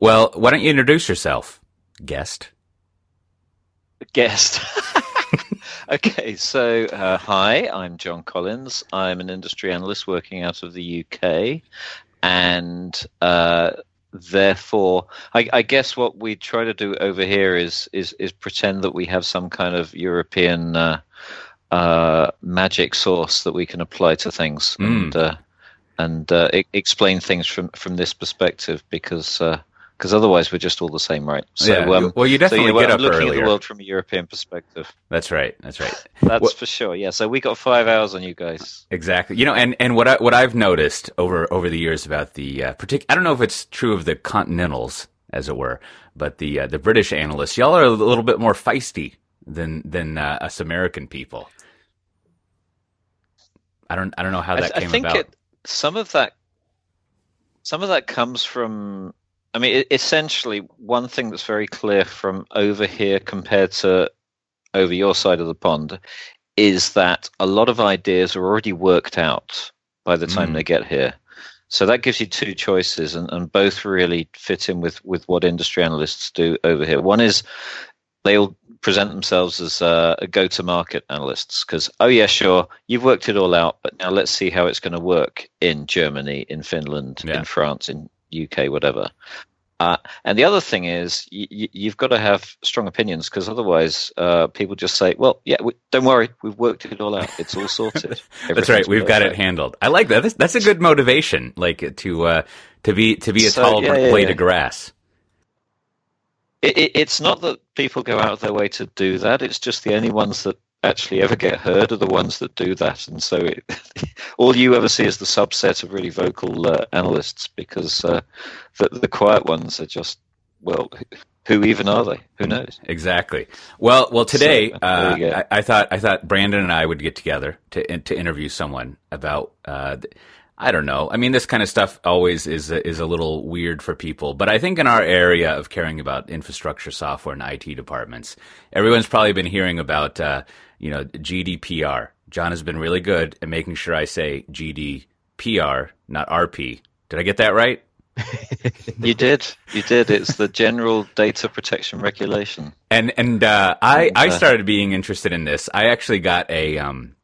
Well, why don't you introduce yourself, guest? Guest. okay, so uh, hi, I'm John Collins. I'm an industry analyst working out of the UK, and uh, therefore, I, I, guess what we try to do over here is is is pretend that we have some kind of European uh, uh, magic source that we can apply to things mm. and uh, and uh, explain things from from this perspective because because otherwise we're just all the same, right? So, yeah. Um, well, you definitely so, know, get up looking earlier. at the world from a European perspective. That's right. That's right. That's well, for sure. Yeah. So we got five hours on you guys. Exactly. You know, and, and what I, what I've noticed over over the years about the uh, particular, I don't know if it's true of the Continentals, as it were, but the uh, the British analysts, y'all are a little bit more feisty than than uh, us American people. I don't I don't know how that I, came I think about. It, some of that some of that comes from I mean, essentially, one thing that's very clear from over here compared to over your side of the pond is that a lot of ideas are already worked out by the time mm. they get here. So that gives you two choices, and, and both really fit in with, with what industry analysts do over here. One is they'll present themselves as uh, a go-to-market analysts because, oh yeah, sure, you've worked it all out, but now let's see how it's going to work in Germany, in Finland, yeah. in France, in UK, whatever. Uh, and the other thing is, y- you've got to have strong opinions because otherwise, uh, people just say, "Well, yeah, we, don't worry, we've worked it all out. It's all sorted." that's right. We've got it handled. I like that. That's, that's a good motivation, like to uh, to be to be a so, tall yeah, yeah, blade yeah. of grass. It, it, it's not that people go out of their way to do that. It's just the only ones that actually ever get heard are the ones that do that. And so it, all you ever see is the subset of really vocal uh, analysts because uh, the, the quiet ones are just, well, who even are they? Who knows? Exactly. Well, well, today so, uh, I, I, thought I thought Brandon and I would get together to to interview someone about. Uh, I don't know. I mean, this kind of stuff always is a, is a little weird for people, but I think in our area of caring about infrastructure, software, and IT departments, everyone's probably been hearing about uh, you know, GDPR. John has been really good at making sure I say GDPR, not RP. Did I get that right? you did. You did. It's the General Data Protection Regulation. And and uh, I I uh, started being interested in this. I actually got a um,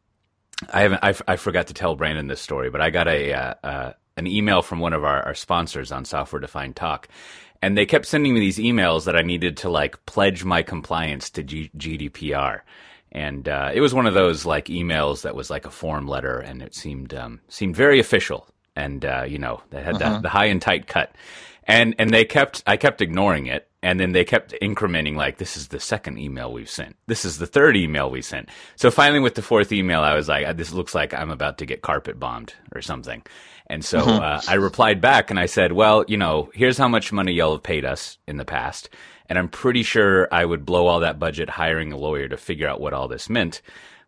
I haven't I, I forgot to tell Brandon this story, but I got a uh, uh, an email from one of our, our sponsors on Software Defined Talk, and they kept sending me these emails that I needed to like pledge my compliance to G- GDPR and uh, it was one of those like emails that was like a form letter, and it seemed um, seemed very official, and uh, you know they had uh-huh. the, the high and tight cut, and and they kept I kept ignoring it, and then they kept incrementing like this is the second email we've sent, this is the third email we sent. So finally, with the fourth email, I was like, this looks like I'm about to get carpet bombed or something. And so uh-huh. uh, I replied back and I said, well, you know, here's how much money y'all have paid us in the past and I'm pretty sure I would blow all that budget hiring a lawyer to figure out what all this meant.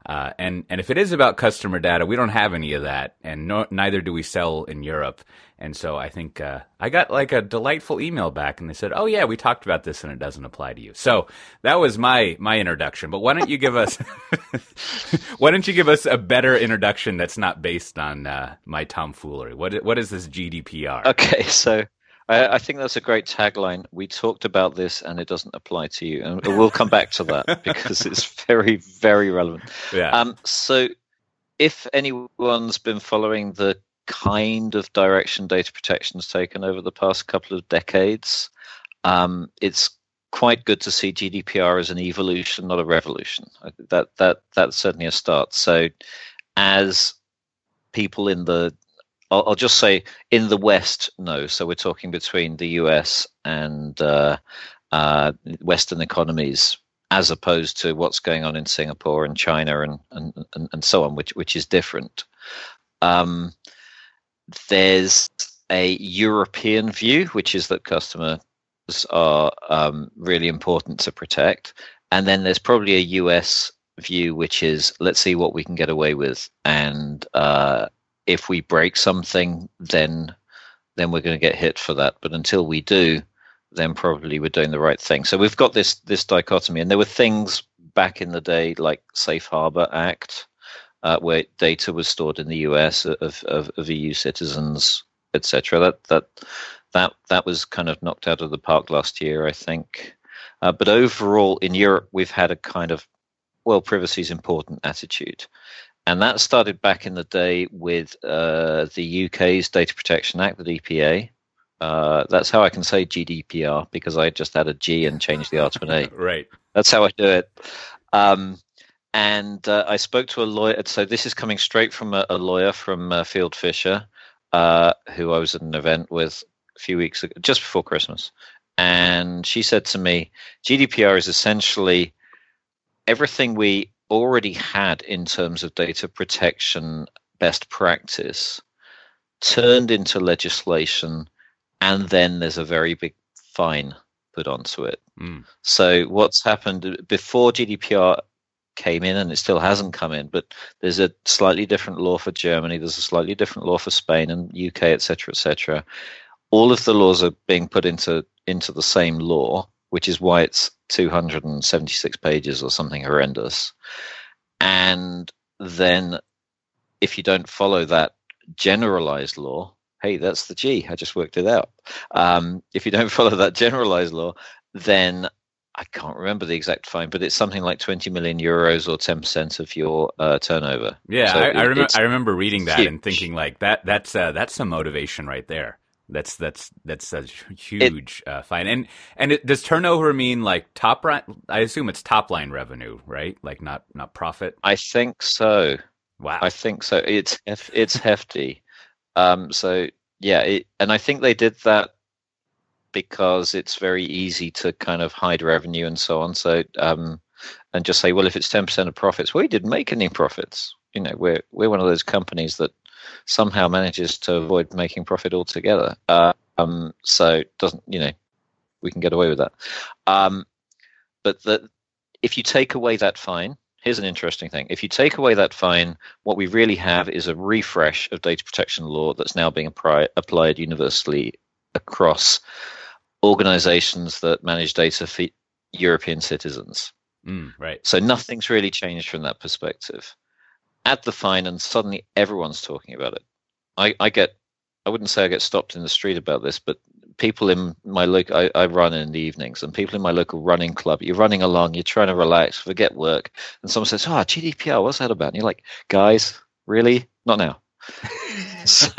Uh, and and if it is about customer data, we don't have any of that, and no, neither do we sell in Europe. And so I think uh, I got like a delightful email back, and they said, "Oh yeah, we talked about this, and it doesn't apply to you." So that was my my introduction. But why don't you give us why don't you give us a better introduction that's not based on uh, my tomfoolery? What what is this GDPR? Okay, so I, I, think that's a great tagline. We talked about this, and it doesn't apply to you, and we'll come back to that because it's very, very relevant. Yeah. Um, so, if anyone's been following the kind of direction data protection has taken over the past couple of decades, um, it's quite good to see GDPR as an evolution, not a revolution. That that that's certainly a start. So, as people in the I'll, I'll, just say in the West, no. So we're talking between the US and uh, uh, Western economies, as opposed to what's going on in Singapore and China and and, and, and so on, which which is different. Um, there's a European view, which is that customers are um, really important to protect, and then there's probably a US view, which is let's see what we can get away with, and uh, if we break something, then then we're going to get hit for that. But until we do, then probably we're doing the right thing. So we've got this this dichotomy, and there were things back in the day like Safe Harbor Act, uh, where data was stored in the U.S. of of, of EU citizens, etc. That that that that was kind of knocked out of the park last year, I think. Uh, but overall, in Europe, we've had a kind of well, privacy is important attitude. And that started back in the day with uh, the UK's Data Protection Act, the DPA. Uh, that's how I can say GDPR because I just had a G and changed the R to an A. right. That's how I do it. Um, and uh, I spoke to a lawyer. So this is coming straight from a, a lawyer from uh, Fieldfisher, uh, who I was at an event with a few weeks ago, just before Christmas. And she said to me, GDPR is essentially everything we already had in terms of data protection best practice turned into legislation, and then there's a very big fine put onto it. Mm. So what's happened before GDPR came in, and it still hasn't come in, but there's a slightly different law for Germany, there's a slightly different law for Spain and UK, etc., etc. All of the laws are being put into into the same law, which is why it's 276 pages or something horrendous. And then if you don't follow that generalized law, hey, that's the G. I just worked it out. Um, if you don't follow that generalized law, then I can't remember the exact fine, but it's something like 20 million euros or 10% of your uh, turnover. Yeah, so I, I, remember, I remember reading that huge. and thinking like that. That's uh, that's some motivation right there. That's that's that's a huge it, uh, fine. And and it, does turnover mean like top line? I assume it's top line revenue, right? Like not not profit. I think so. Wow. I think so. It's it's hefty. Um, so yeah, it, and I think they did that because it's very easy to kind of hide revenue and so on. So um, and just say, well, if it's ten percent of profits, we didn't make any profits. You know, we're we're one of those companies that somehow manages to avoid making profit altogether. Uh, um, so doesn't you know we can get away with that. Um, but the, if you take away that fine, here's an interesting thing. If you take away that fine, what we really have is a refresh of data protection law that's now being appri- applied universally across organizations that manage data for European citizens. Mm, right. So nothing's really changed from that perspective add the fine, and suddenly everyone's talking about it. I, I get, I wouldn't say I get stopped in the street about this, but people in my local, I, I run in the evenings, and people in my local running club, you're running along, you're trying to relax, forget work, and someone says, "Oh, GDPR, what's that about?" And you're like, "Guys, really? Not now." so,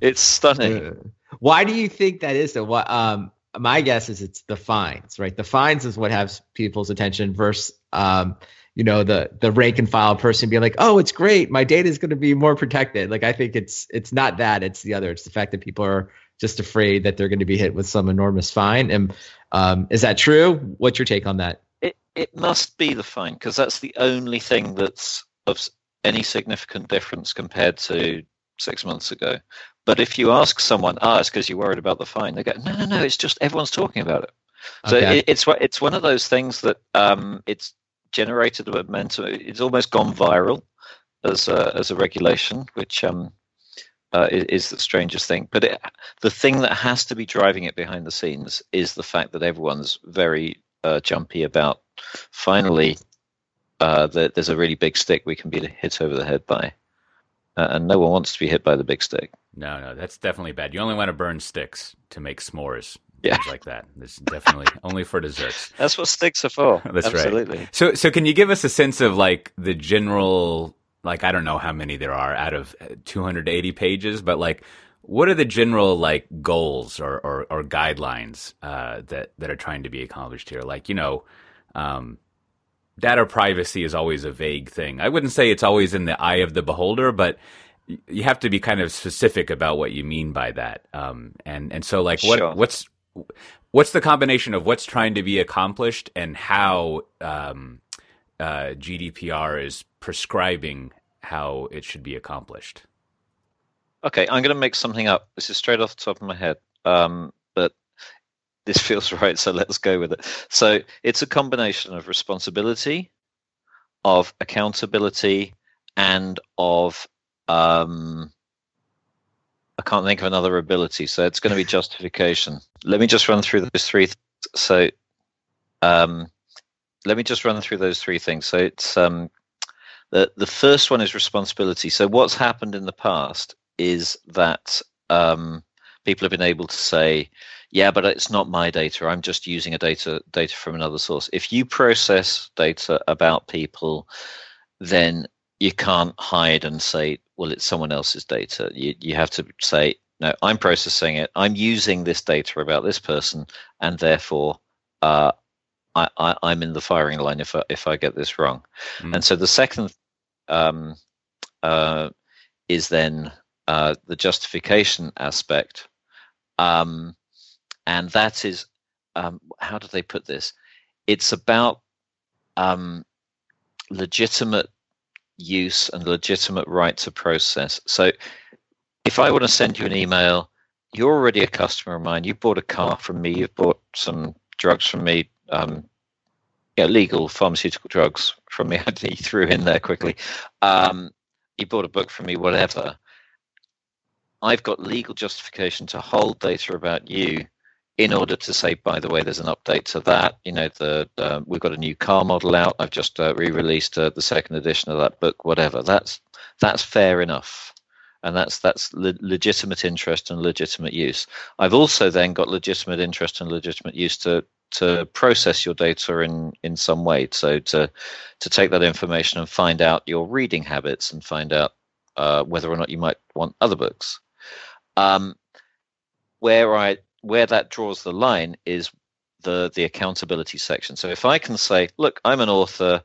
it's stunning. Why do you think that is? Though, what um, my guess is it's the fines, right? The fines is what has people's attention versus um, you know the the rank and file person being like oh it's great. My data is going to be more protected. Like i think it's it's not that it's the other. It's the fact that people are just afraid that they're going to be hit with some enormous fine. And um, is that true? What's your take on that? It, it must be the fine because that's the only thing that's of any significant difference compared to six months ago. But if you ask someone ah it's because you're worried about the fine they go no no no it's just everyone's talking about it. So okay. it, it's it's one of those things that um, it's generated a momentum. It's almost gone viral as a, as a regulation, which um, uh, is, the strangest thing. But it, the thing that has to be driving it behind the scenes is the fact that everyone's very uh, jumpy about finally uh, that there's a really big stick we can be hit over the head by. Uh, and no one wants to be hit by the big stick. No, no, that's definitely bad. You only want to burn sticks to make s'mores yeah. things like that. It's definitely only for desserts. That's what sticks are for. That's Absolutely. right. So, so can you give us a sense of like the general, like I don't know how many there are out of 280 pages, but like what are the general like goals or or, or guidelines uh, that that are trying to be accomplished here? Like you know. Um, data privacy is always a vague thing. I wouldn't say it's always in the eye of the beholder, but you have to be kind of specific about what you mean by that. Um, and and so like what sure. what's what's the combination of what's trying to be accomplished and how um, uh, GDPR is prescribing how it should be accomplished? Okay, I'm going to make something up. This is straight off the top of my head, um, but this feels right, so let's go with it. So it's a combination of responsibility, of accountability, and of um, I can't think of another ability, so it's going to be justification. Let me just run through those three. Th- so, um, let me just run through those three things. So it's um, the the first one is responsibility. So what's happened in the past is that um, people have been able to say, yeah, but it's not my data. I'm just using a data data from another source. If you process data about people, then you can't hide and say, well, it's someone else's data. You you have to say, no, I'm processing it. I'm using this data about this person, and therefore, uh, I, I, am in the firing line if I, if I get this wrong. Mm. And so the second um, uh, is then uh, the justification aspect. Um, and that is, um, how do they put this? It's about um, legitimate use and legitimate right to process. So if I want to send you an email, you're already a customer of mine. You bought a car from me. You've bought some drugs from me. Um, yeah, legal pharmaceutical drugs from me. he threw in there quickly. Um, you bought a book from me, whatever. I've got legal justification to hold data about you in order to say, by the way, there's an update to that. You know, the um, we've got a new car model out. I've just uh, re-released uh, the second edition of that book. Whatever. That's that's fair enough, and that's that's le- legitimate interest and legitimate use. I've also then got legitimate interest and legitimate use to to process your data in in some way. So to to take that information and find out your reading habits and find out uh, whether or not you might want other books. Um, where I where that draws the line is the the accountability section. So if I can say, look, I'm an author,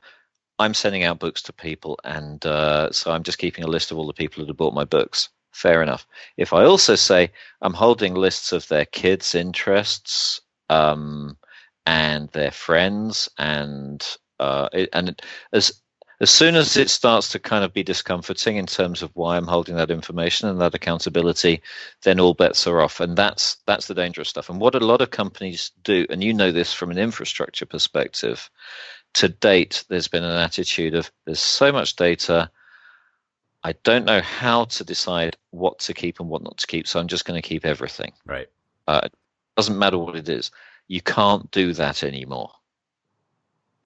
I'm sending out books to people, and uh, so I'm just keeping a list of all the people that have bought my books. Fair enough. If I also say I'm holding lists of their kids' interests um, and their friends, and uh, and as as soon as it starts to kind of be discomforting in terms of why I'm holding that information and that accountability, then all bets are off. And that's that's the dangerous stuff. And what a lot of companies do, and you know this from an infrastructure perspective, to date, there's been an attitude of there's so much data. I don't know how to decide what to keep and what not to keep, so I'm just going to keep everything. Right. Uh, it doesn't matter what it is. You can't do that anymore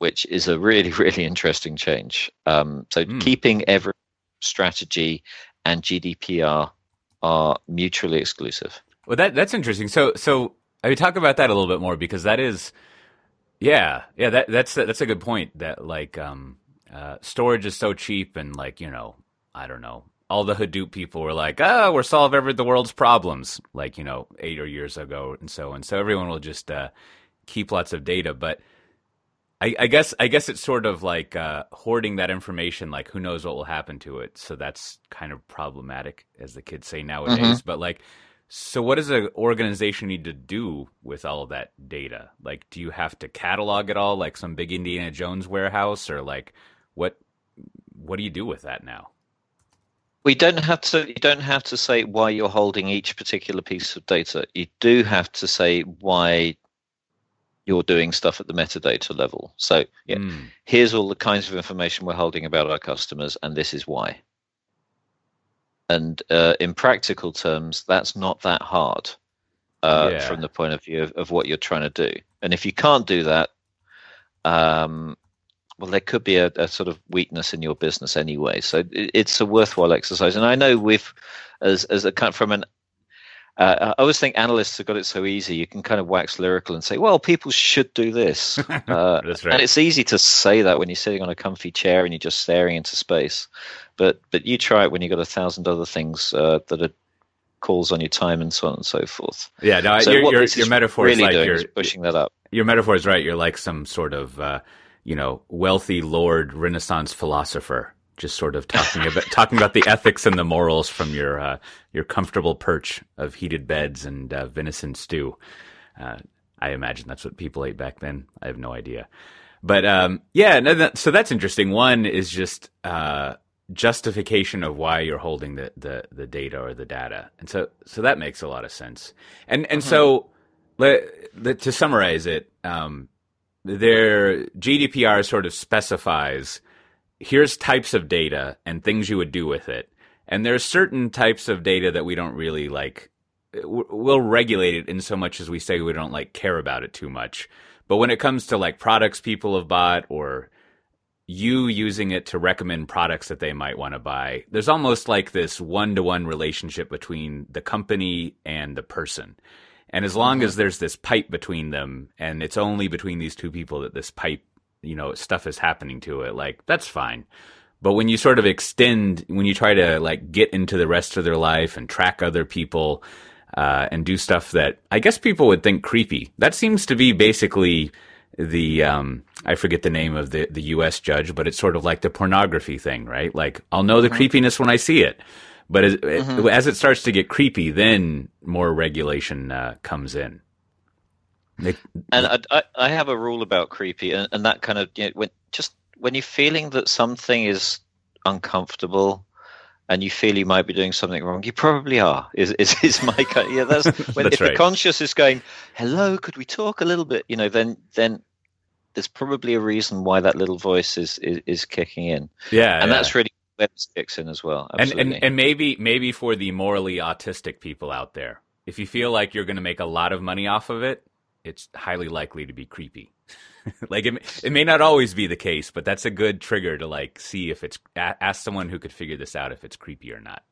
which is a really, really interesting change. Um, so mm. keeping every strategy and GDPR are mutually exclusive. Well, that that's interesting. So, so I mean, talk about that a little bit more because that is, yeah, yeah, that that's that's a good point. That like, um, uh, storage is so cheap, and like, you know, I don't know, all the Hadoop people were like, "Oh, we're solving every the world's problems," like you know, eight or years ago, and so and so everyone will just uh, keep lots of data, but I, I, guess I guess it's sort of like uh, hoarding that information. Like, who knows what will happen to it? So that's kind of problematic, as the kids say nowadays. Mm-hmm. But like, so what does an organization need to do with all of that data? Like, do you have to catalog it all, like some big Indiana Jones warehouse, or like what? What do you do with that now? We don't have to. You don't have to say why you're holding each particular piece of data. You do have to say why you're doing stuff at the metadata level. So, yeah, mm. here's all the kinds of information we're holding about our customers, and this is why. And uh, in practical terms, that's not that hard uh, yeah. from the point of view of, of, what you're trying to do. And if you can't do that, um, well, there could be a, a, sort of weakness in your business anyway. So it, it's a worthwhile exercise. And I know we've, as as a kind from an uh, I always think analysts have got it so easy. You can kind of wax lyrical and say, "Well, people should do this," uh, right. and it's easy to say that when you're sitting on a comfy chair and you're just staring into space. But but you try it when you've got a thousand other things uh, that are calls on your time and so on and so forth. Yeah, no, so your, your, your metaphor really is like you're pushing that up. Your metaphor is right. You're like some sort of uh, you know wealthy lord Renaissance philosopher just sort of talking about talking about the ethics and the morals from your uh, your comfortable perch of heated beds and uh, venison stew. Uh, I imagine that's what people ate back then. I have no idea, but um, yeah. No, that, so that's interesting. One is just uh, justification of why you're holding the, the the data or the data, and so so that makes a lot of sense. And and mm-hmm. so let, let, to summarize it, um, their GDPR sort of specifies here's types of data and things you would do with it. And there's certain types of data that we don't really like. We'll regulate it in so much as we say we don't like care about it too much. But when it comes to like products people have bought or you using it to recommend products that they might want to buy. There's almost like this one to one relationship between the company and the person. And as long mm-hmm. as there's this pipe between them and it's only between these two people that this pipe, you know, stuff is happening to it, like that's fine. But when you sort of extend, when you try to like get into the rest of their life and track other people, uh, and do stuff that I guess people would think creepy, that seems to be basically the um, I forget the name of the the U.S. judge, but it's sort of like the pornography thing, right? Like I'll know the mm-hmm. creepiness when I see it, but as, mm-hmm. as, it starts to get creepy, then more regulation uh, comes in. They, and I, I have a rule about creepy, and, and that kind of you know, when just when you're feeling that something is uncomfortable and you feel you might be doing something wrong, you probably are. Is is, is my kind? Yeah, that's when that's if right. the conscious is going, "Hello, could we talk a little bit?" You know, then then there's probably a reason why that little voice is is, is kicking in. Yeah, and yeah. that's really where it kicks in as well. And, and and maybe maybe for the morally autistic people out there, if you feel like you're going to make a lot of money off of it, it's highly likely to be creepy. like it, it may not always be the case, but that's a good trigger to like see if it's ask someone who could figure this out if it's creepy or not.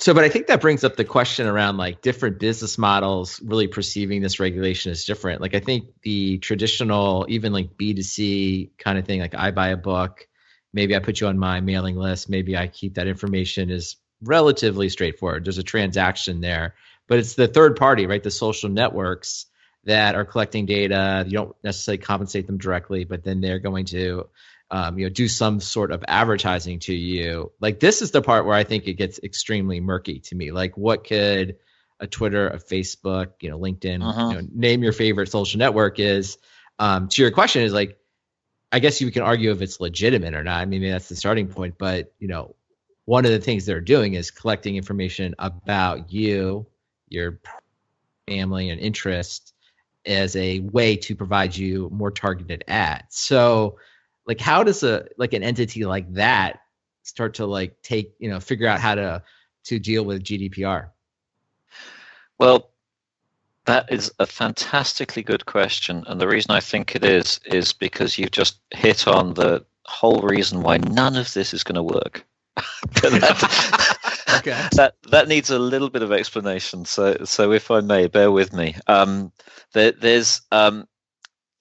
So, but I think that brings up the question around like different business models really perceiving this regulation as different. Like, I think the traditional, even like B2C kind of thing, like I buy a book, maybe I put you on my mailing list, maybe I keep that information is relatively straightforward. There's a transaction there, but it's the third party, right? The social networks that are collecting data. You don't necessarily compensate them directly, but then they're going to um, you know do some sort of advertising to you. Like this is the part where I think it gets extremely murky to me. Like what could a Twitter, a Facebook, you know, LinkedIn, uh-huh. you know, name your favorite social network is. Um, to your question is like, I guess you can argue if it's legitimate or not. I mean, that's the starting point. But you know, one of the things they're doing is collecting information about you, your family, and interest as a way to provide you more targeted ads. So, like, how does a like an entity like that start to like take you know figure out how to to deal with GDPR? Well, that is a fantastically good question, and the reason I think it is is because you've just hit on the whole reason why none of this is going to work. that, okay. that that needs a little bit of explanation. So so if I may, bear with me. Um, there, there's um,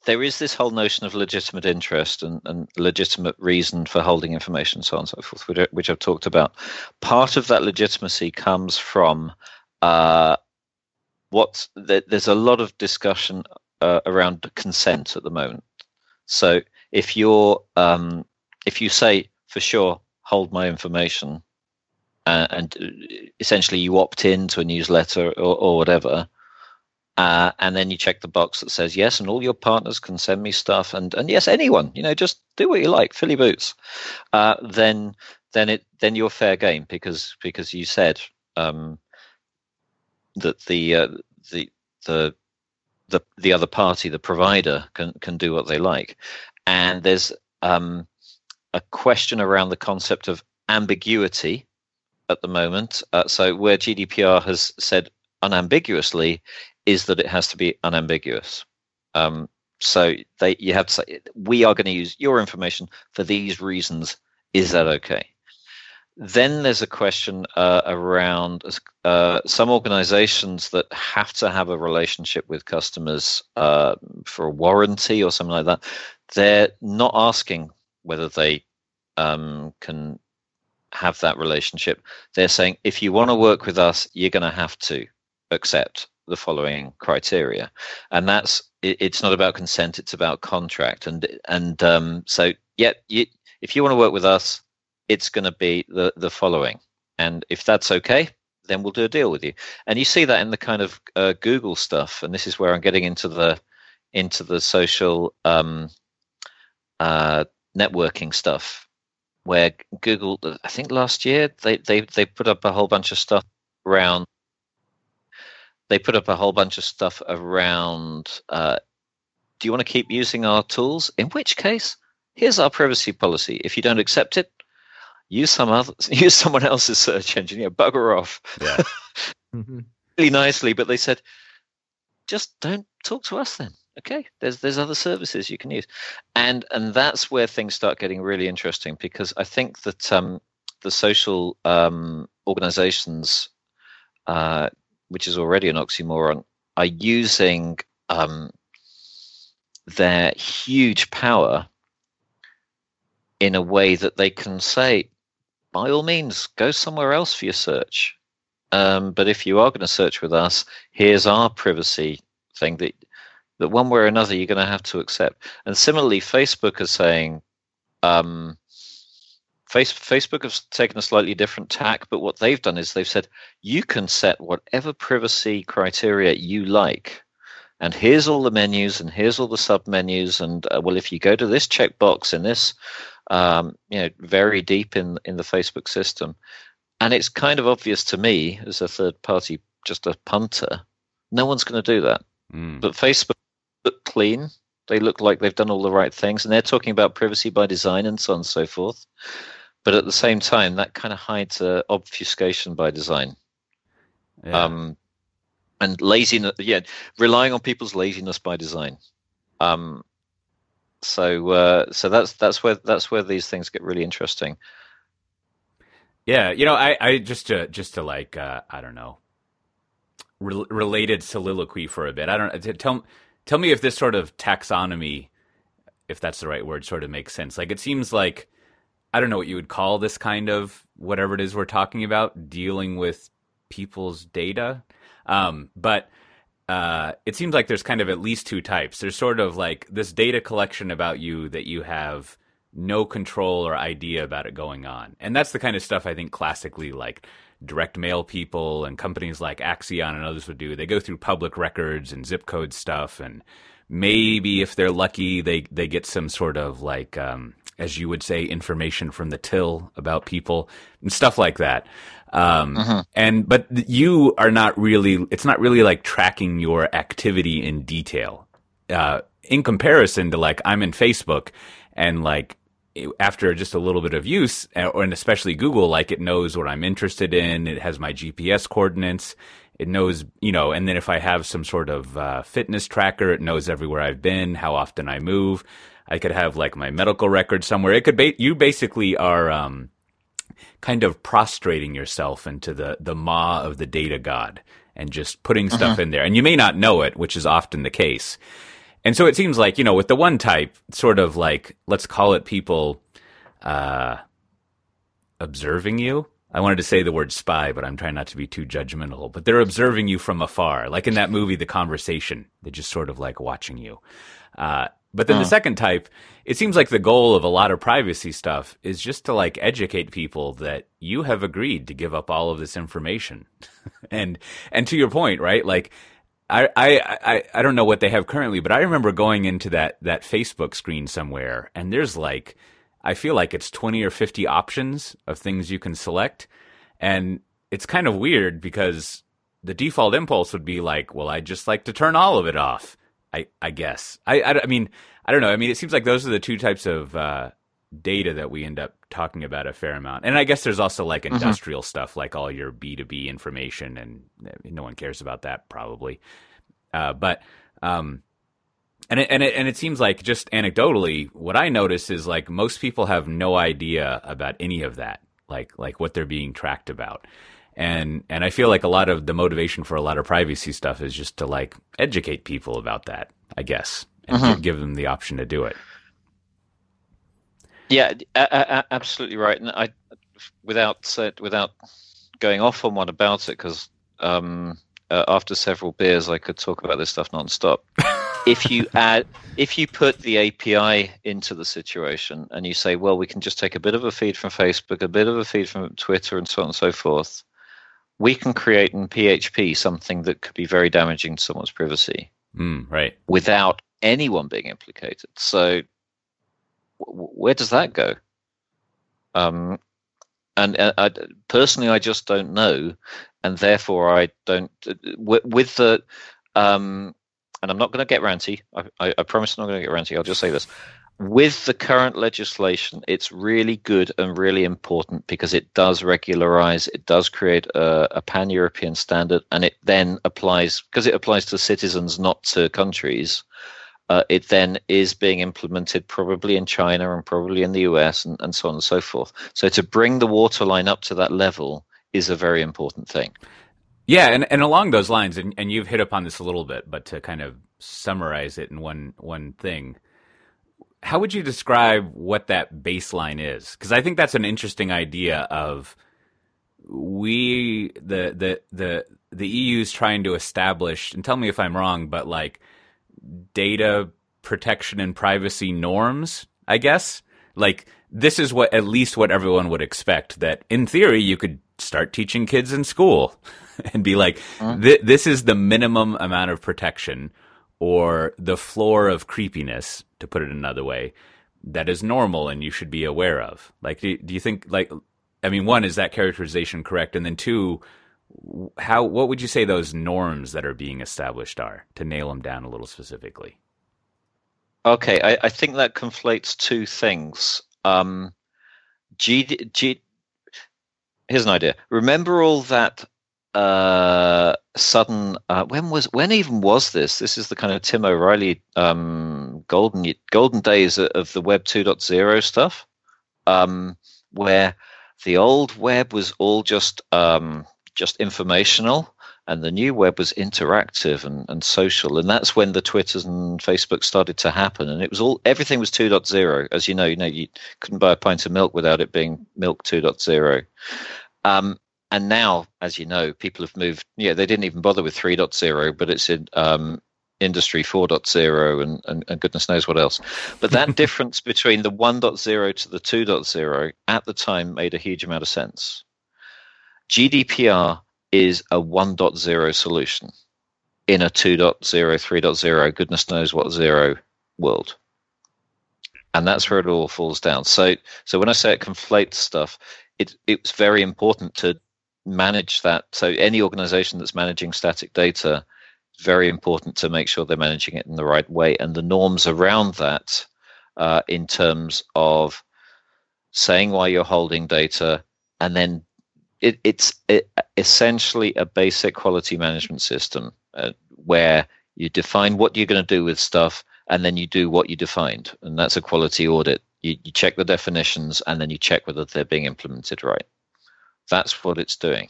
there is this whole notion of legitimate interest and, and legitimate reason for holding information, so on and so forth, which, I've talked about. Part of that legitimacy comes from uh, what the, there's a lot of discussion uh, around consent at the moment. So if you're um, if you say for sure hold my information, uh, and essentially you opt in to a newsletter or, or whatever, uh, and then you check the box that says yes, and all your partners can send me stuff, and and yes, anyone, you know, just do what you like, Philly boots. Uh, then then it then you're fair game because because you said um, that the uh, the the the the other party, the provider, can can do what they like, and there's um, a question around the concept of ambiguity at the moment. Uh, so where GDPR has said unambiguously is that it has to be unambiguous. Um, so they you have to say we are going to use your information for these reasons. Is that okay? Then there's a question uh, around uh, some organizations that have to have a relationship with customers uh, for a warranty or something like that. They're not asking whether they um, can have that relationship. They're saying if you want to work with us, you're going to have to accept the following criteria, and that's it, it's not about consent; it's about contract. And and um, so, yeah, you, if you want to work with us, it's going to be the the following, and if that's okay, then we'll do a deal with you. And you see that in the kind of uh, Google stuff, and this is where I'm getting into the into the social um, uh, networking stuff, where Google, I think last year they they they put up a whole bunch of stuff around they put up a whole bunch of stuff around uh, do you want to keep using our tools? In which case, here's our privacy policy. If you don't accept it, use some other use someone else's search engine. Yeah, bugger off. Yeah. mm-hmm. Really nicely, but they said, just don't talk to us then. Okay, there's there's other services you can use, and and that's where things start getting really interesting because I think that um, the social um, organizations, uh, which is already an oxymoron, are using um, their huge power in a way that they can say, by all means, go somewhere else for your search. Um, but if you are going to search with us, here's our privacy thing that that one way or another you're going to have to accept. And similarly, Facebook is saying, um, Face, Facebook has taken a slightly different tack, but what they've done is they've said you can set whatever privacy criteria you like. And here's all the menus, and here's all the sub menus, and uh, well, if you go to this checkbox in this, um, you know, very deep in in the Facebook system, and it's kind of obvious to me as a third party, just a punter, no one's going to do that. Mm. But Facebook look clean. They look like they've done all the right things, and they're talking about privacy by design and so on and so forth. But at the same time, that kind of hides uh, obfuscation by design. Yeah. Um, and laziness, yeah, relying on people's laziness by design. Um, so, uh, so that's that's where that's where these things get really interesting. Yeah, you know, I, I just to just to like uh, I don't know, re- related soliloquy for a bit. I don't tell tell me if this sort of taxonomy, if that's the right word, sort of makes sense. Like it seems like I don't know what you would call this kind of whatever it is we're talking about, dealing with people's data. Um, but uh, it seems like there's kind of at least two types. There's sort of like this data collection about you that you have no control or idea about it going on. And that's the kind of stuff I think classically like direct mail people and companies like Acxiom and others would do. They go through public records and zip code stuff, and maybe if they're lucky, they they get some sort of like, um, as you would say, information from the till about people and stuff like that. Um, uh-huh. and but you are not really. It's not really like tracking your activity in detail. Uh, in comparison to like I'm in Facebook and like after just a little bit of use, uh, and especially Google, like it knows what I'm interested in. It has my GPS coordinates. It knows, you know, and then if I have some sort of uh, fitness tracker, it knows everywhere I've been, how often I move. I could have like my medical record somewhere. It could be, you basically are, um, kind of prostrating yourself into the, the maw of the data god and just putting stuff uh-huh. in there. And you may not know it, which is often the case. And so it seems like, you know, with the one type, sort of like, let's call it people uh, observing you. I wanted to say the word spy, but I'm trying not to be too judgmental. But they're observing you from afar, like in that movie, The Conversation. They're just sort of like watching you. Uh, but then the second type, it seems like the goal of a lot of privacy stuff is just to like educate people that you have agreed to give up all of this information. and and to your point, right? Like I, I, I, don't know what they have currently, but I remember going into that, that Facebook screen somewhere and there's like, I feel like it's 20 or 50 options of things you can select. And it's kind of weird because the default impulse would be like, well, I just like to turn all of it off. I, I guess. I, I, I mean, I don't know. I mean, it seems like those are the two types of, uh, data that we end up talking about a fair amount. And I guess there's also like mm-hmm. industrial mm-hmm. stuff, like all your B2B information, and no one cares about that probably. Uh, but, um, and it, and it, and it seems like just anecdotally, what I notice is like most people have no idea about any of that, like like what they're being tracked about, and and I feel like a lot of the motivation for a lot of privacy stuff is just to like educate people about that, I guess, and mm-hmm. give them the option to do it. Yeah, absolutely right. And I, without without going off on one about it, because um, uh, after several beers, I could talk about this stuff nonstop. if you add, if you put the API into the situation and you say, well, we can just take a bit of a feed from Facebook, a bit of a feed from Twitter, and so on and so forth, we can create in PHP something that could be very damaging to someone's privacy. Mm, right. Without anyone being implicated. So where does that go? Um, and uh, I, personally, I just don't know, and therefore I don't. Uh, with, with the, um, and I'm not going to get ranty. I, I, I promise I'm not going to get ranty. I'll just say this: with the current legislation, it's really good and really important because it does regularize, it does create a, a pan European standard, and it then applies because it applies to citizens, not to countries. Uh, it then is being implemented probably in China and probably in the US and, and so on and so forth. So to bring the waterline up to that level is a very important thing. Yeah, and, and along those lines, and, and you've hit upon this a little bit, but to kind of summarize it in one one thing, how would you describe what that baseline is? Because I think that's an interesting idea of we the the the the EU's trying to establish, and tell me if I'm wrong, but like data protection and privacy norms, I guess. Like this is what at least what everyone would expect that in theory you could start teaching kids in school and be like mm-hmm. this is the minimum amount of protection or the floor of creepiness to put it another way that is normal and you should be aware of. Like do, do you think like I mean one is that characterization correct and then two how what would you say those norms that are being established are to nail them down a little specifically? Okay, I, I think that conflates two things. Um, G, G, here's an idea. Remember all that uh, sudden? Uh, when was when even was this? This is the kind of Tim O'Reilly um, golden golden days of the Web 2.0 stuff, um, where the old web was all just um, just informational and the new web was interactive and, and social. And that's when the twitters and facebook started to happen. And it was all everything was 2.0 as you know you know you couldn't buy a pint of milk without it being milk 2.0 um, and now as you know people have moved yeah they didn't even bother with 3.0 but it's in um, industry 4.0 and, and, and, goodness knows what else. But that difference between the 1.0 to the 2.0 at the time made a huge amount of sense GDPR is a 1.0 solution in a 2.0, 3.0, goodness knows what zero world. And that's where it all falls down. So, so when I say it conflates stuff, it, it's very important to manage that. So, any organization that's managing static data, very important to make sure they're managing it in the right way. And the norms around that, uh, in terms of saying why you're holding data and then it, it's it, essentially a basic quality management system uh, where you define what you're going to do with stuff and then you do what you defined and that's a quality audit. You, you check the definitions and then you check whether they're being implemented right. That's what it's doing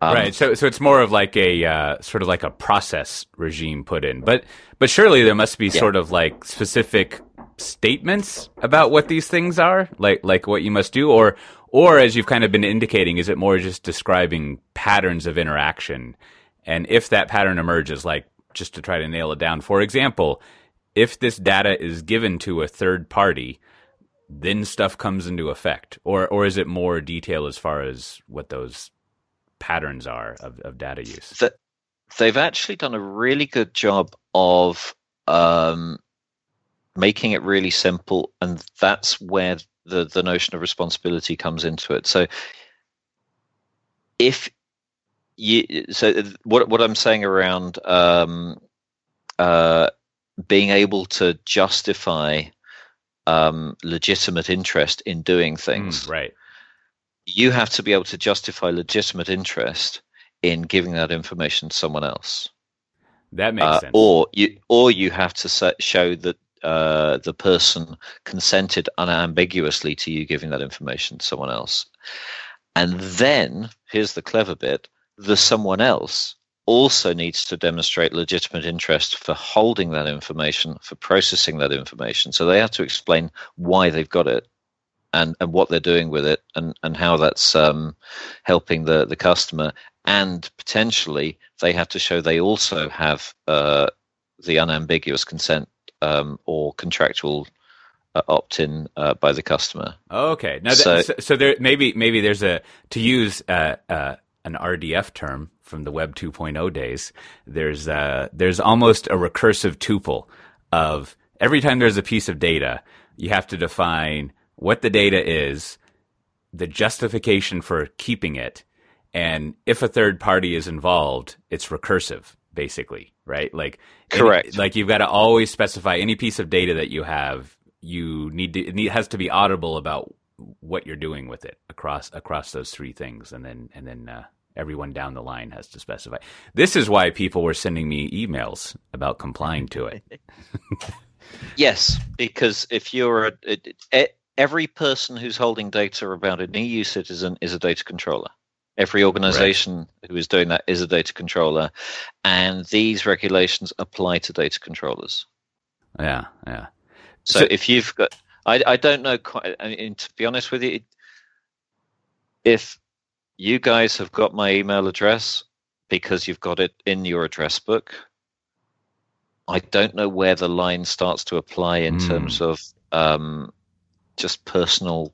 um, right so so it's more of like a uh, sort of like a process regime put in but but surely there must be yeah. sort of like specific statements about what these things are like like what you must do or or, as you've kind of been indicating, is it more just describing patterns of interaction? And if that pattern emerges, like just to try to nail it down, for example, if this data is given to a third party, then stuff comes into effect. Or, or is it more detail as far as what those patterns are of, of data use? The, they've actually done a really good job of um, making it really simple, and that's where the the notion of responsibility comes into it. So if you so what what I'm saying around um, uh, being able to justify um, legitimate interest in doing things, mm, right? You have to be able to justify legitimate interest in giving that information to someone else. That makes uh, sense. Or you, or you have to show that uh, the person consented unambiguously to you giving that information to someone else. And then, here's the clever bit the someone else also needs to demonstrate legitimate interest for holding that information, for processing that information. So they have to explain why they've got it and, and what they're doing with it and, and how that's um, helping the, the customer. And potentially, they have to show they also have uh, the unambiguous consent um, or contractual uh, opt-in uh, by the customer. Okay, now so, so, so, there maybe maybe there's a to use uh, uh an RDF term from the Web 2.0 days. There's uh, there's almost a recursive tuple of every time there's a piece of data, you have to define what the data is, the justification for keeping it, and if a third party is involved, it's recursive basically, right? Like correct. Any, like you've got to always specify any piece of data that you have. You need to it has to be audible about what you're doing with it across across those three things, and then and then uh, everyone down the line has to specify. This is why people were sending me emails about complying to it. yes, because if you're a, a, every person who's holding data about an EU citizen is a data controller. Every organization right. who is doing that is a data controller, and these regulations apply to data controllers. Yeah, yeah. So, so if you've got, I, I don't know quite. I mean, to be honest with you, if you guys have got my email address because you've got it in your address book, I don't know where the line starts to apply in mm. terms of um, just personal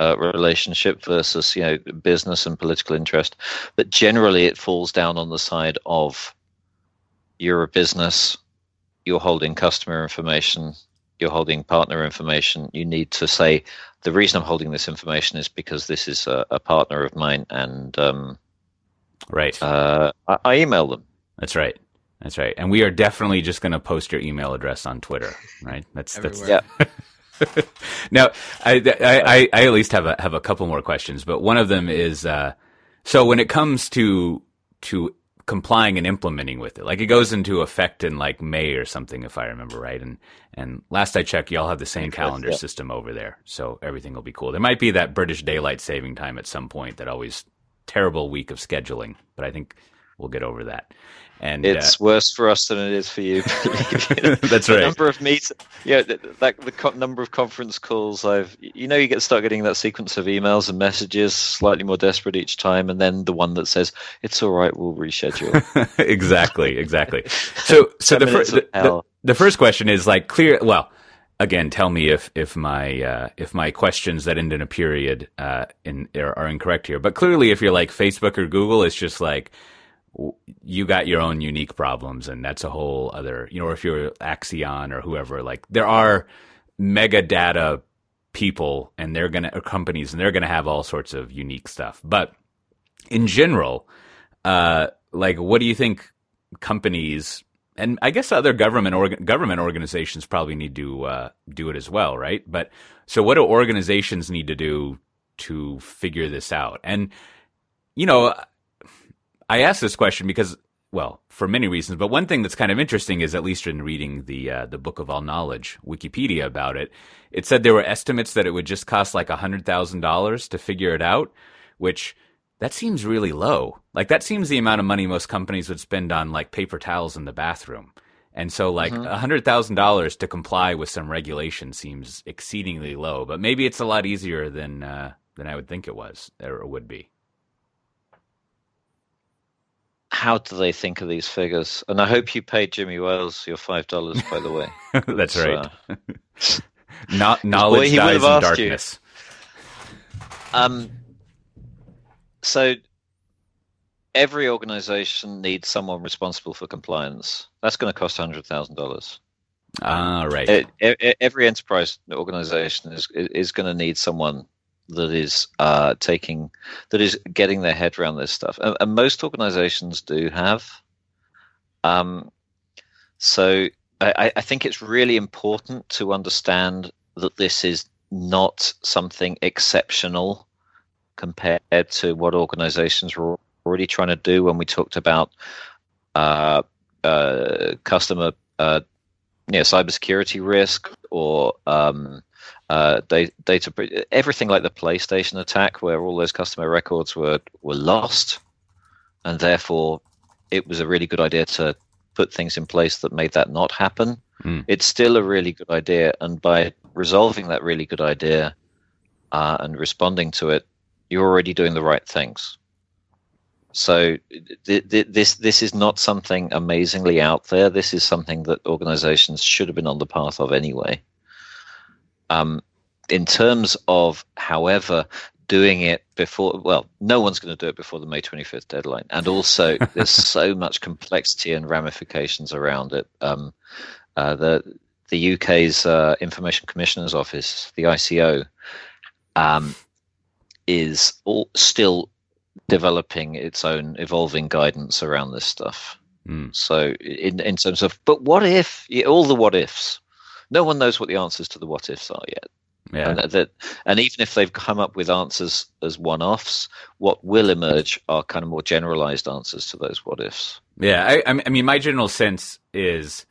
uh, relationship versus you know business and political interest. But generally, it falls down on the side of you're a business, you're holding customer information, you're holding partner information. You need to say the reason I'm holding this information is because this is a, a partner of mine, and um, right, uh, I, I email them. That's right. That's right. And we are definitely just going to post your email address on Twitter, right? That's that's yeah. now, I, I, I, at least have a have a couple more questions, but one of them is uh, so when it comes to to complying and implementing with it, like it goes into effect in like May or something, if I remember right. And and last I checked, y'all have the same calendar system over there, so everything will be cool. There might be that British daylight saving time at some point that always terrible week of scheduling, but I think we'll get over that. And it's uh, worse for us than it is for you. That's the right. Number of meet, yeah, the, the, the co- number of conference calls I've, you know, you get start getting that sequence of emails and messages, slightly more desperate each time, and then the one that says it's all right, we'll reschedule. exactly, exactly. So, so the, fir- the, the, the first question is like clear. Well, again, tell me if if my uh, if my questions that end in a period uh, in are, are incorrect here. But clearly, if you're like Facebook or Google, it's just like you got your own unique problems and that's a whole other you know or if you're Acxiom or whoever like there are mega data people and they're gonna companies and they're gonna have all sorts of unique stuff but in general uh like what do you think companies and I guess other government government organizations probably need to uh, do it as well, right? But so, what do organizations need to do to figure this out? And you know, I asked this question because, well, for many reasons, but one thing that's kind of interesting is at least in reading the uh, the Book of All Knowledge, Wikipedia about it, it said there were estimates that it would just cost like hundred thousand dollars to figure it out, which that seems really low. Like that seems the amount of money most companies would spend on like paper towels in the bathroom. And so like mm-hmm. a hundred thousand dollars to comply with some regulation seems exceedingly low, but maybe it's a lot easier than uh, than I would think it was or would be how do they think of these figures? And I hope you paid Jimmy Wales your five dollars, by the way. That's right. Uh, Not knowledge boy, dies in darkness. You. Um. So every organization needs someone responsible for compliance. That's going to cost hundred thousand dollars. Ah, right. It, it, every enterprise organization is is going to need someone that is uh, taking that is getting their head around this stuff, and, and most organizations do have. Um, so I, I think it's really important to understand that this is not something exceptional compared to what organizations were already trying to do when we talked about uh, uh, customer uh, yeah, cybersecurity risk or um, uh, data, data, everything like the PlayStation attack, where all those customer records were were lost, and therefore it was a really good idea to put things in place that made that not happen. Mm. It's still a really good idea, and by resolving that really good idea uh, and responding to it, you're already doing the right things. So th- th- this this is not something amazingly out there. This is something that organizations should have been on the path of anyway. Um, in terms of, however, doing it before, well, no one's going to do it before the May 25th deadline. And also, there's so much complexity and ramifications around it. Um, uh, the the UK's uh, Information Commissioner's Office, the ICO, um, is all, still developing its own evolving guidance around this stuff. Mm. So, in in terms of, but what if all the what ifs? No one knows what the answers to the what ifs are yet. Yeah. And, that, and even if they've come up with answers as one offs, what will emerge are kind of more generalized answers to those what ifs. Yeah. I, I mean, my general sense is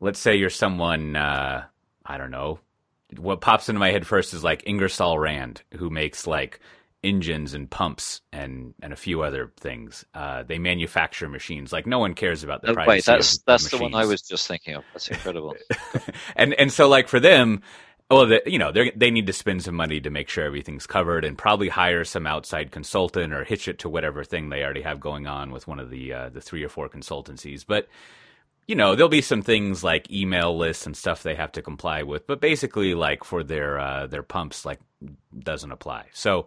let's say you're someone, uh, I don't know, what pops into my head first is like Ingersoll Rand, who makes like engines and pumps and and a few other things. Uh, they manufacture machines. Like no one cares about the. Wait, that's that's the one I was just thinking of. That's incredible. and and so like for them, well, the, you know they they need to spend some money to make sure everything's covered, and probably hire some outside consultant or hitch it to whatever thing they already have going on with one of the uh, the three or four consultancies. But you know, there'll be some things like email lists and stuff they have to comply with, but basically, like for their uh, their pumps, like doesn't apply. So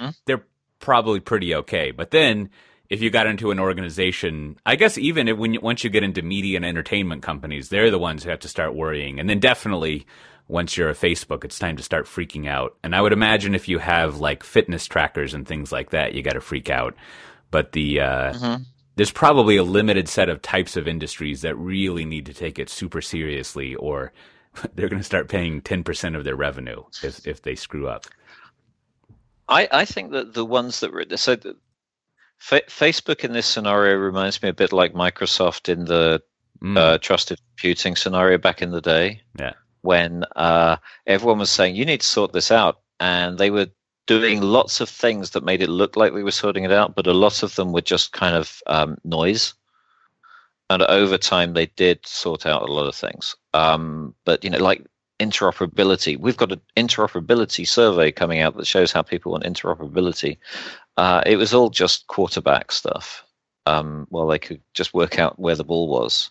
hmm? they're probably pretty okay. But then, if you got into an organization, I guess even if, when you, once you get into media and entertainment companies, they're the ones who have to start worrying. And then definitely, once you're a Facebook, it's time to start freaking out. And I would imagine if you have like fitness trackers and things like that, you got to freak out. But the uh, mm-hmm there's probably a limited set of types of industries that really need to take it super seriously or they're going to start paying 10% of their revenue if, if they screw up. I, I think that the ones that were so the, Fa- Facebook in this scenario reminds me a bit like Microsoft in the mm. uh, trusted computing scenario back in the day. Yeah. When uh, everyone was saying you need to sort this out, and they were doing lots of things that made it look like we were sorting it out, but a lot of them were just kind of um, noise. And over time, they did sort out a lot of things. Um, but you know, like interoperability, we've got an interoperability survey coming out that shows how people want interoperability. Uh, it was all just quarterback stuff. Um, well, they could just work out where the ball was.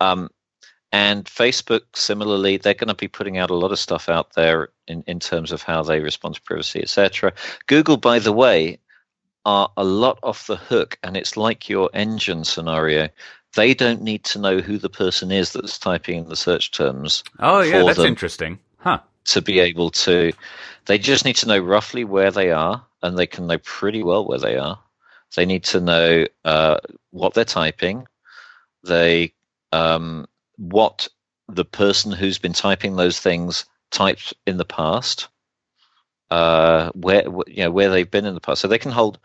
Um, and Facebook, similarly, they're going to be putting out a lot of stuff out there in, in terms of how they respond to privacy, etc. Google, by the way, are a lot off the hook, and it's like your engine scenario. They don't need to know who the person is that's typing in the search terms. Oh, yeah, that's interesting. Huh. To be able to, they just need to know roughly where they are, and they can know pretty well where they are. They need to know uh, what they're typing. They um, what the person who's been typing those things typed in the past, uh, where you know where they've been in the past, so they can hold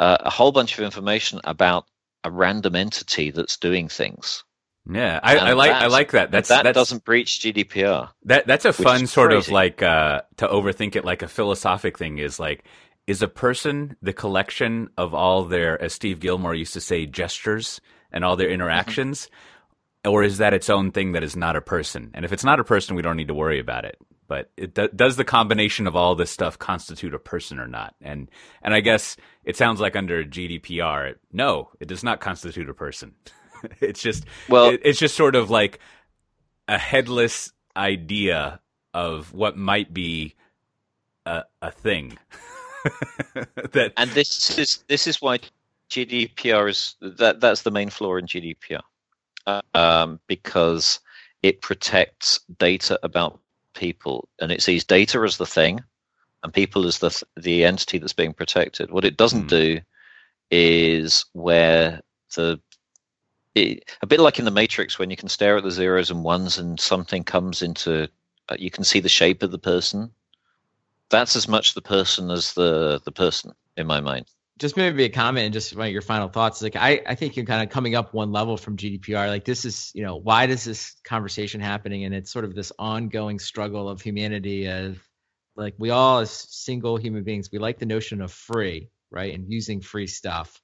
uh, a whole bunch of information about a random entity that's doing things. Yeah, I, I like I like that. That's that that's, doesn't breach GDPR. That that's a fun sort crazy. of like uh, to overthink it like a philosophic thing is like is a person the collection of all their as Steve Gillmor used to say gestures and all their mm-hmm. interactions. Mm-hmm or is that its own thing that is not a person? And if it's not a person, we don't need to worry about it. But it, does the combination of all this stuff constitute a person or not? And and I guess it sounds like under GDPR, no, it does not constitute a person. it's just well, it, it's just sort of like a headless idea of what might be a, a thing. that and this is this is why GDPR is that that's the main flaw in GDPR um, because it protects data about people and it sees data as the thing and people as the the entity that's being protected. What it doesn't mm. do is where the it, a bit like in the Matrix when you can stare at the zeros and ones and something comes into uh, you can see the shape of the person. That's as much the person as the the person in my mind just maybe a comment and just your final thoughts. Like I, I think you're kind of coming up one level from GDPR. Like this is, you know, why does this conversation happening? And it's sort of this ongoing struggle of humanity of like we all as single human beings, we like the notion of free, right? And using free stuff.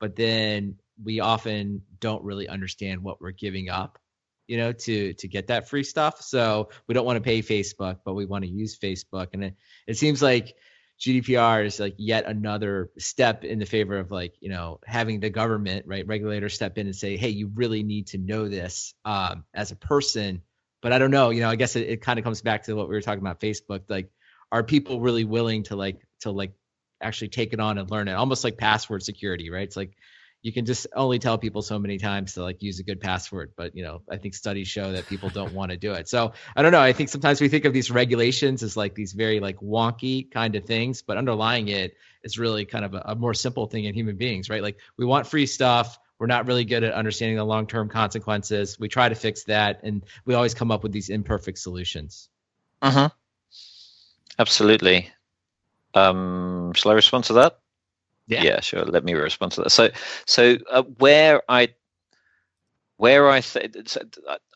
But then we often don't really understand what we're giving up, you know, to to get that free stuff. So we don't want to pay Facebook, but we want to use Facebook. And it, it seems like GDPR is like yet another step in the favor of like you know having the government right regulators step in and say hey you really need to know this um, as a person. But I don't know you know I guess it, it kind of comes back to what we were talking about Facebook like are people really willing to like to like actually take it on and learn it? Almost like password security right? It's like you can just only tell people so many times to like use a good password but you know i think studies show that people don't want to do it. So i don't know i think sometimes we think of these regulations as like these very like wonky kind of things but underlying it is really kind of a, a more simple thing in human beings right? Like we want free stuff. We're not really good at understanding the long-term consequences. We try to fix that and we always come up with these imperfect solutions. Uh-huh Absolutely. Um, shall I respond to that? Yeah. Yeah, sure. Let me respond to that. So, so uh, where I, where I th-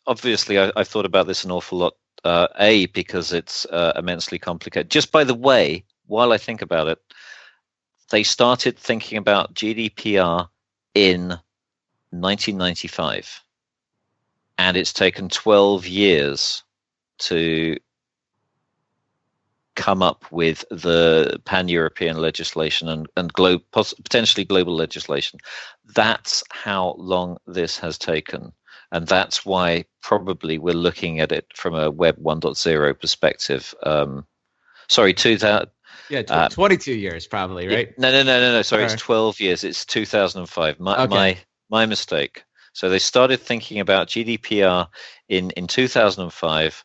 obviously I, have thought about this an awful lot. Uh, a because it's uh, immensely complicated. Just by the way, while I think about it, they started thinking about GDPR in 1995, and it's taken 12 years to come up with the pan-European legislation and, and glo- potentially global legislation. That's how long this has taken. And that's why probably we're looking at it from a Web 1.0 perspective. Um, sorry, 2000. Yeah, tw- uh, 22 years probably, right? No, no, no, no, no. Sorry, it's 12 years. It's 2005. My, okay. my, my mistake. So they started thinking about GDPR in, in 2005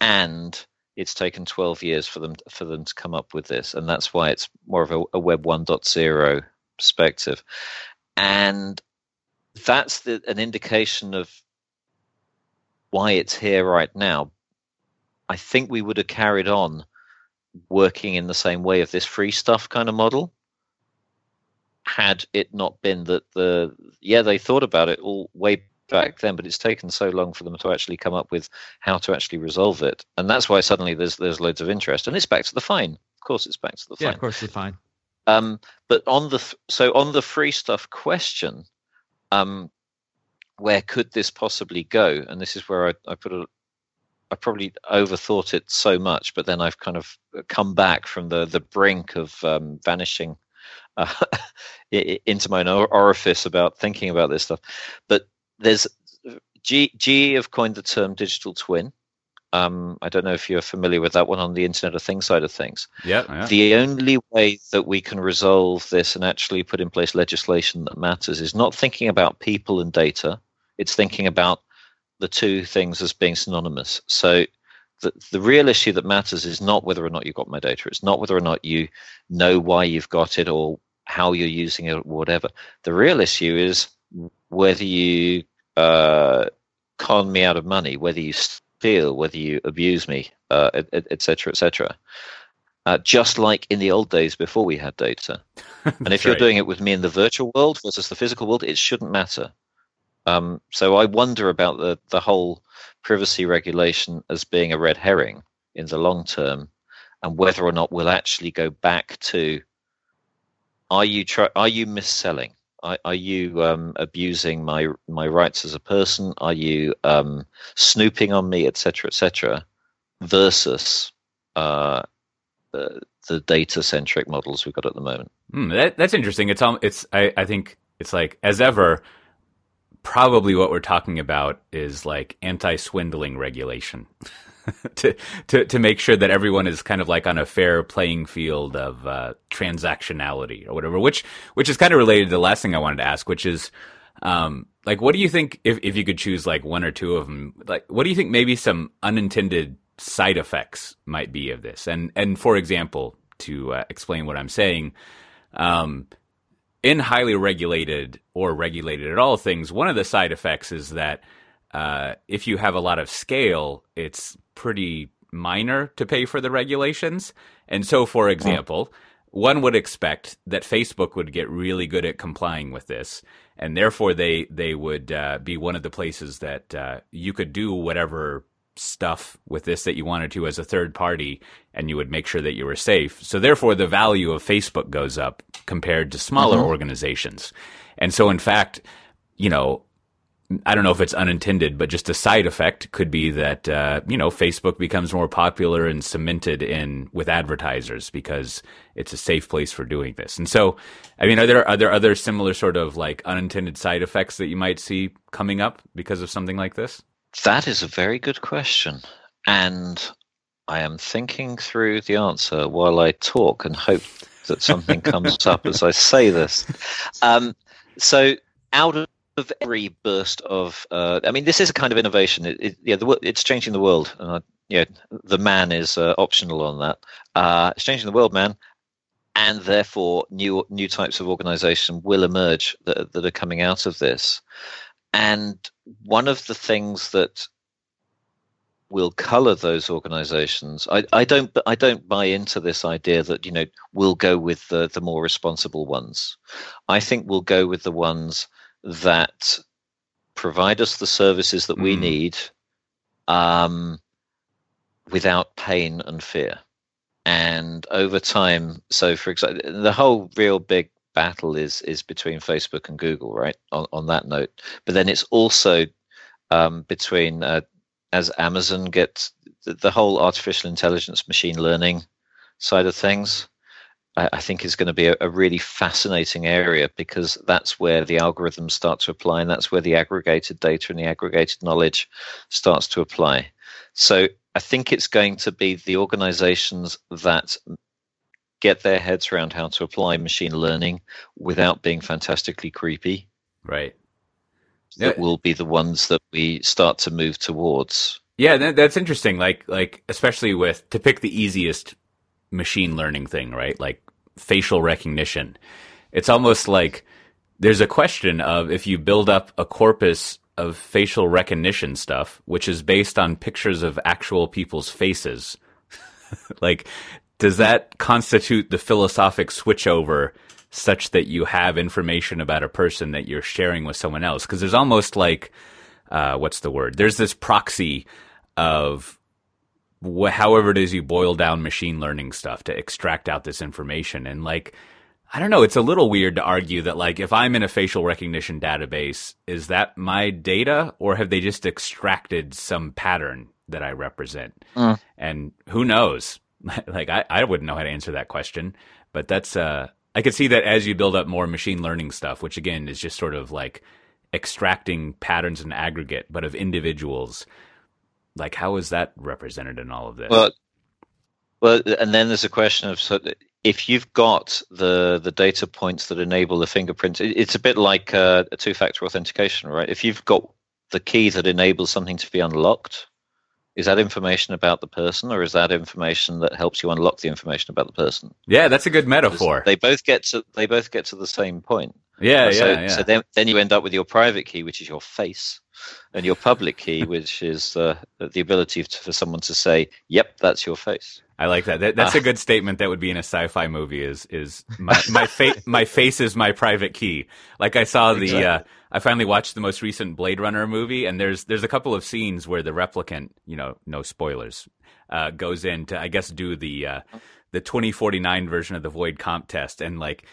and it's taken 12 years for them for them to come up with this and that's why it's more of a, a web 1.0 perspective. And that's the, an indication of why it's here right now. I think we would have carried on working in the same way of this free stuff kind of model had it not been that the yeah they thought about it all way back then, but it's taken so long for them to actually come up with how to actually resolve it, and that's why suddenly there's there's loads of interest, and it's back to the fine. Of course, it's back to the fine. Yeah, of course, the fine. Um, but on the so on the free stuff question, um, where could this possibly go? And this is where I, I put a I probably overthought it so much, but then I've kind of come back from the the brink of um, vanishing uh, into my orifice about thinking about this stuff. But there's G, GE have coined the term digital twin. Um, I don't know if you're familiar with that one on the Internet of Things side of things. Yeah, yeah. The only way that we can resolve this and actually put in place legislation that matters is not thinking about people and data. It's thinking about the two things as being synonymous. So the, the real issue that matters is not whether or not you've got my data. It's not whether or not you know why you've got it or how you're using it or whatever. The real issue is whether you uh, con me out of money, whether you steal, whether you abuse me, etc., uh, etc. Et uh, just like in the old days before we had data. and if you're right. doing it with me in the virtual world versus the physical world, it shouldn't matter. Um, so I wonder about the, the whole privacy regulation as being a red herring in the long term, and whether or not we'll actually go back to are you try, are you misselling? Are, you um, abusing my my rights as a person? Are you um, snooping on me, etc., etc., versus uh, the, the data centric models we've got at the moment? Mm, that, that's interesting. It's um, it's I, I think it's like as ever. Probably what we're talking about is like anti swindling regulation. to, to to make sure that everyone is kind of like on a fair playing field of uh, transactionality or whatever. Which which is kind of related to the last thing I wanted to ask, which is um, like what do you think if if you could choose like one or two of them? Like what do you think maybe some unintended side effects might be of this? And and for example, to uh, explain what I'm saying. Um, in highly regulated or regulated at all things, one of the side effects is that uh, if you have a lot of scale, it's pretty minor to pay for the regulations. And so, for example, one would expect that Facebook would get really good at complying with this, and therefore they they would uh, be one of the places that uh, you could do whatever stuff with this that you wanted to as a third party, and you would make sure that you were safe. So therefore, the value of Facebook goes up compared to smaller mm-hmm. organizations. And so, in fact, you know, I don't know if it's unintended, but just a side effect could be that uh, you know Facebook becomes more popular and cemented in with advertisers because it's a safe place for doing this. And so, I mean, are there are there other similar sort of like unintended side effects that you might see coming up because of something like this? That is a very good question, and I am thinking through the answer while I talk and hope that something comes up as I say this. Um, so, out of of every burst of, uh, I mean, this is a kind of innovation. It, it, yeah, the, it's changing the world. Uh, yeah, the man is uh, optional on that. Uh, it's changing the world, man, and therefore new new types of organisation will emerge that that are coming out of this. And one of the things that will color those organizations. I, I don't I don't buy into this idea that you know we'll go with the the more responsible ones. I think we'll go with the ones that provide us the services that we Mm. need um, without pain and fear. And over time, so for example, the whole real big battle is is between Facebook and Google, right? On on that note, but then it's also um, between uh, as Amazon gets the, the whole artificial intelligence, machine learning side of things. I, I think is going to be a, a really fascinating area because that's where the algorithms start to apply, and that's where the aggregated data and the aggregated knowledge starts to apply. So I think it's going to be the organizations that get their heads around how to apply machine learning without being fantastically creepy Right. that Yeah. will be the ones that we start to move towards. Yeah, that, that's interesting. Like, like especially with to pick the easiest machine learning thing, right? Like facial recognition. It's almost like there's a question of if you build up a corpus of facial recognition stuff, which is based on pictures of actual people's faces. like, does that constitute the philosophic switchover such that you have information about a person that you're sharing with someone else? Because there's almost like, uh, what's the word? There's this proxy of wh- however it is you boil down machine learning stuff to extract out this information. And like, I don't know, it's a little weird to argue that like if I'm in a facial recognition database, is that my data or have they just extracted some pattern that I represent? Mm. And who knows? like I, I wouldn't know how to answer that question. But that's uh I could see that as you build up more machine learning stuff, which again is just sort of like extracting patterns and aggregate, but of individuals. Like how is that represented in all of this? Well, well, and then there's a question of so if you've got the the data points that enable the fingerprint, it- it's a bit like uh, a two-factor authentication, right? If you've got the key that enables something to be unlocked, is that information about the person, or is that information that helps you unlock the information about the person? yeah, that's a good metaphor. They both get to they both get to the same point. Yeah, so, yeah, yeah. so then, then you end up with your private key, which is your face, and your public key, which is uh, the ability to, for someone to say, "Yep, that's your face." I like that. that that's Ah. a good statement that would be in a sci-fi movie. Is is my my fa- my face is my private key. Like I saw the. Exactly. Uh, I finally watched the most recent Blade Runner movie, and there's there's a couple of scenes where the replicant, you know, no spoilers, uh, goes in to I guess do the uh, the 2049 version of the Voight-Kampff test, and like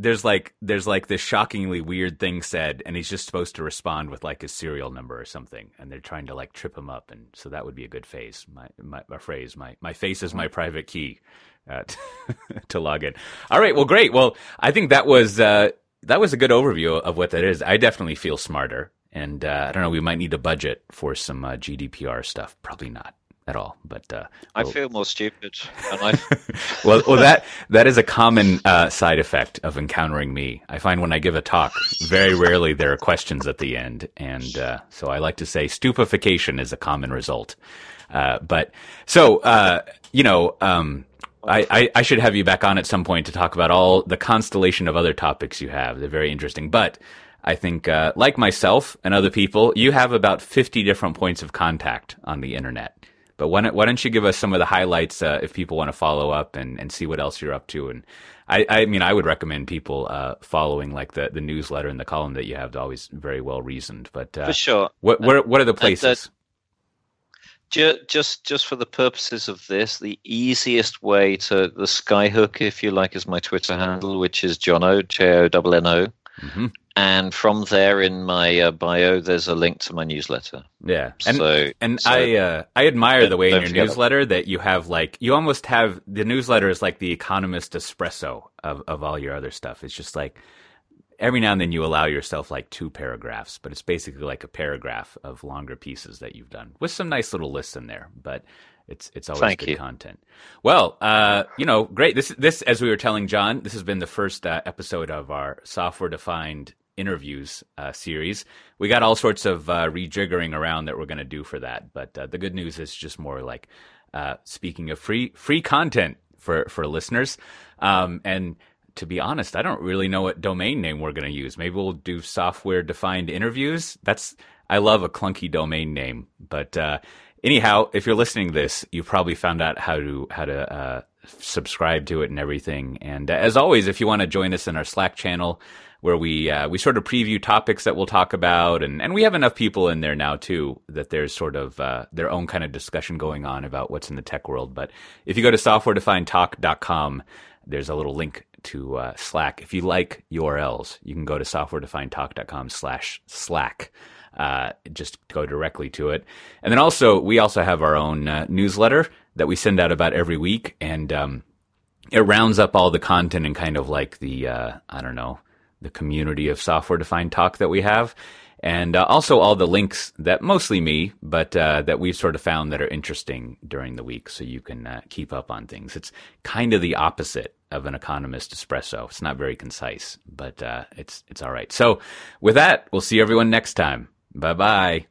there's like there's like this shockingly weird thing said, and he's just supposed to respond with like his serial number or something, and they're trying to like trip him up, and so that would be a good phase. My my, phrase, my my face is my private key. Uh, to log in. All right. Well, great. Well, I think that was uh, that was a good overview of what that is. I definitely feel smarter, and uh, I don't know. We might need a budget for some uh, GDPR stuff. Probably not at all. But uh, I well- feel more stupid, and I well, well, that that is a common uh, side effect of encountering me. I find when I give a talk, very rarely there are questions at the end, and uh, so I like to say stupefaction is a common result. Uh, but so uh, you know, um, I, I, I should have you back on at some point to talk about all the constellation of other topics you have. They're very interesting, but. I think, uh, like myself and other people, you have about 50 different points of contact on the internet. But why don't, why don't you give us some of the highlights uh, if people want to follow up and, and see what else you're up to? And I, I mean, I would recommend people uh, following like the, the newsletter and the column that you have. Always very well reasoned. But uh, for sure. what what are, what are the places? Ju- just just for the purposes of this, the easiest way to the skyhook, if you like, is my Twitter handle, which is Jonno J O N N O. And from there, in my uh, bio, there's a link to my newsletter. Yeah, and so and so- I uh, I admire the way in your newsletter that you have like you almost have the newsletter is like the Economist espresso of of all your other stuff. It's just like every now and then you allow yourself like two paragraphs, but it's basically like a paragraph of longer pieces that you've done with some nice little lists in there. But it's it's always Thank good you. content. Well, uh, you know, great. This this as we were telling John, this has been the first uh, episode of our software defined interviews uh, series. We got all sorts of uh, rejiggering around that we're going to do for that, but uh, the good news is just more like uh, speaking of free free content for for listeners. Um, and to be honest, I don't really know what domain name we're going to use. Maybe we'll do software defined interviews. That's I love a clunky domain name, but uh, anyhow, if you're listening to this, you probably found out how to how to uh, subscribe to it and everything. And as always, if you want to join us in our Slack channel, where we uh, we sort of preview topics that we'll talk about, and and we have enough people in there now too that there's sort of uh, their own kind of discussion going on about what's in the tech world. But if you go to softwaredefinedtalk.com, there's a little link to uh, Slack. If you like URLs, you can go to softwaredefinedtalk.com slash Slack. Uh, just go directly to it. And then also, we also have our own uh, newsletter that we send out about every week, and um, it rounds up all the content and kind of like the uh, I don't know the community of software defined talk that we have. And uh, also all the links that mostly me, but uh, that we've sort of found that are interesting during the week, so you can uh, keep up on things. It's kind of the opposite of an economist espresso. It's not very concise, but uh, it's it's all right. So with that, we'll see everyone next time. Bye bye.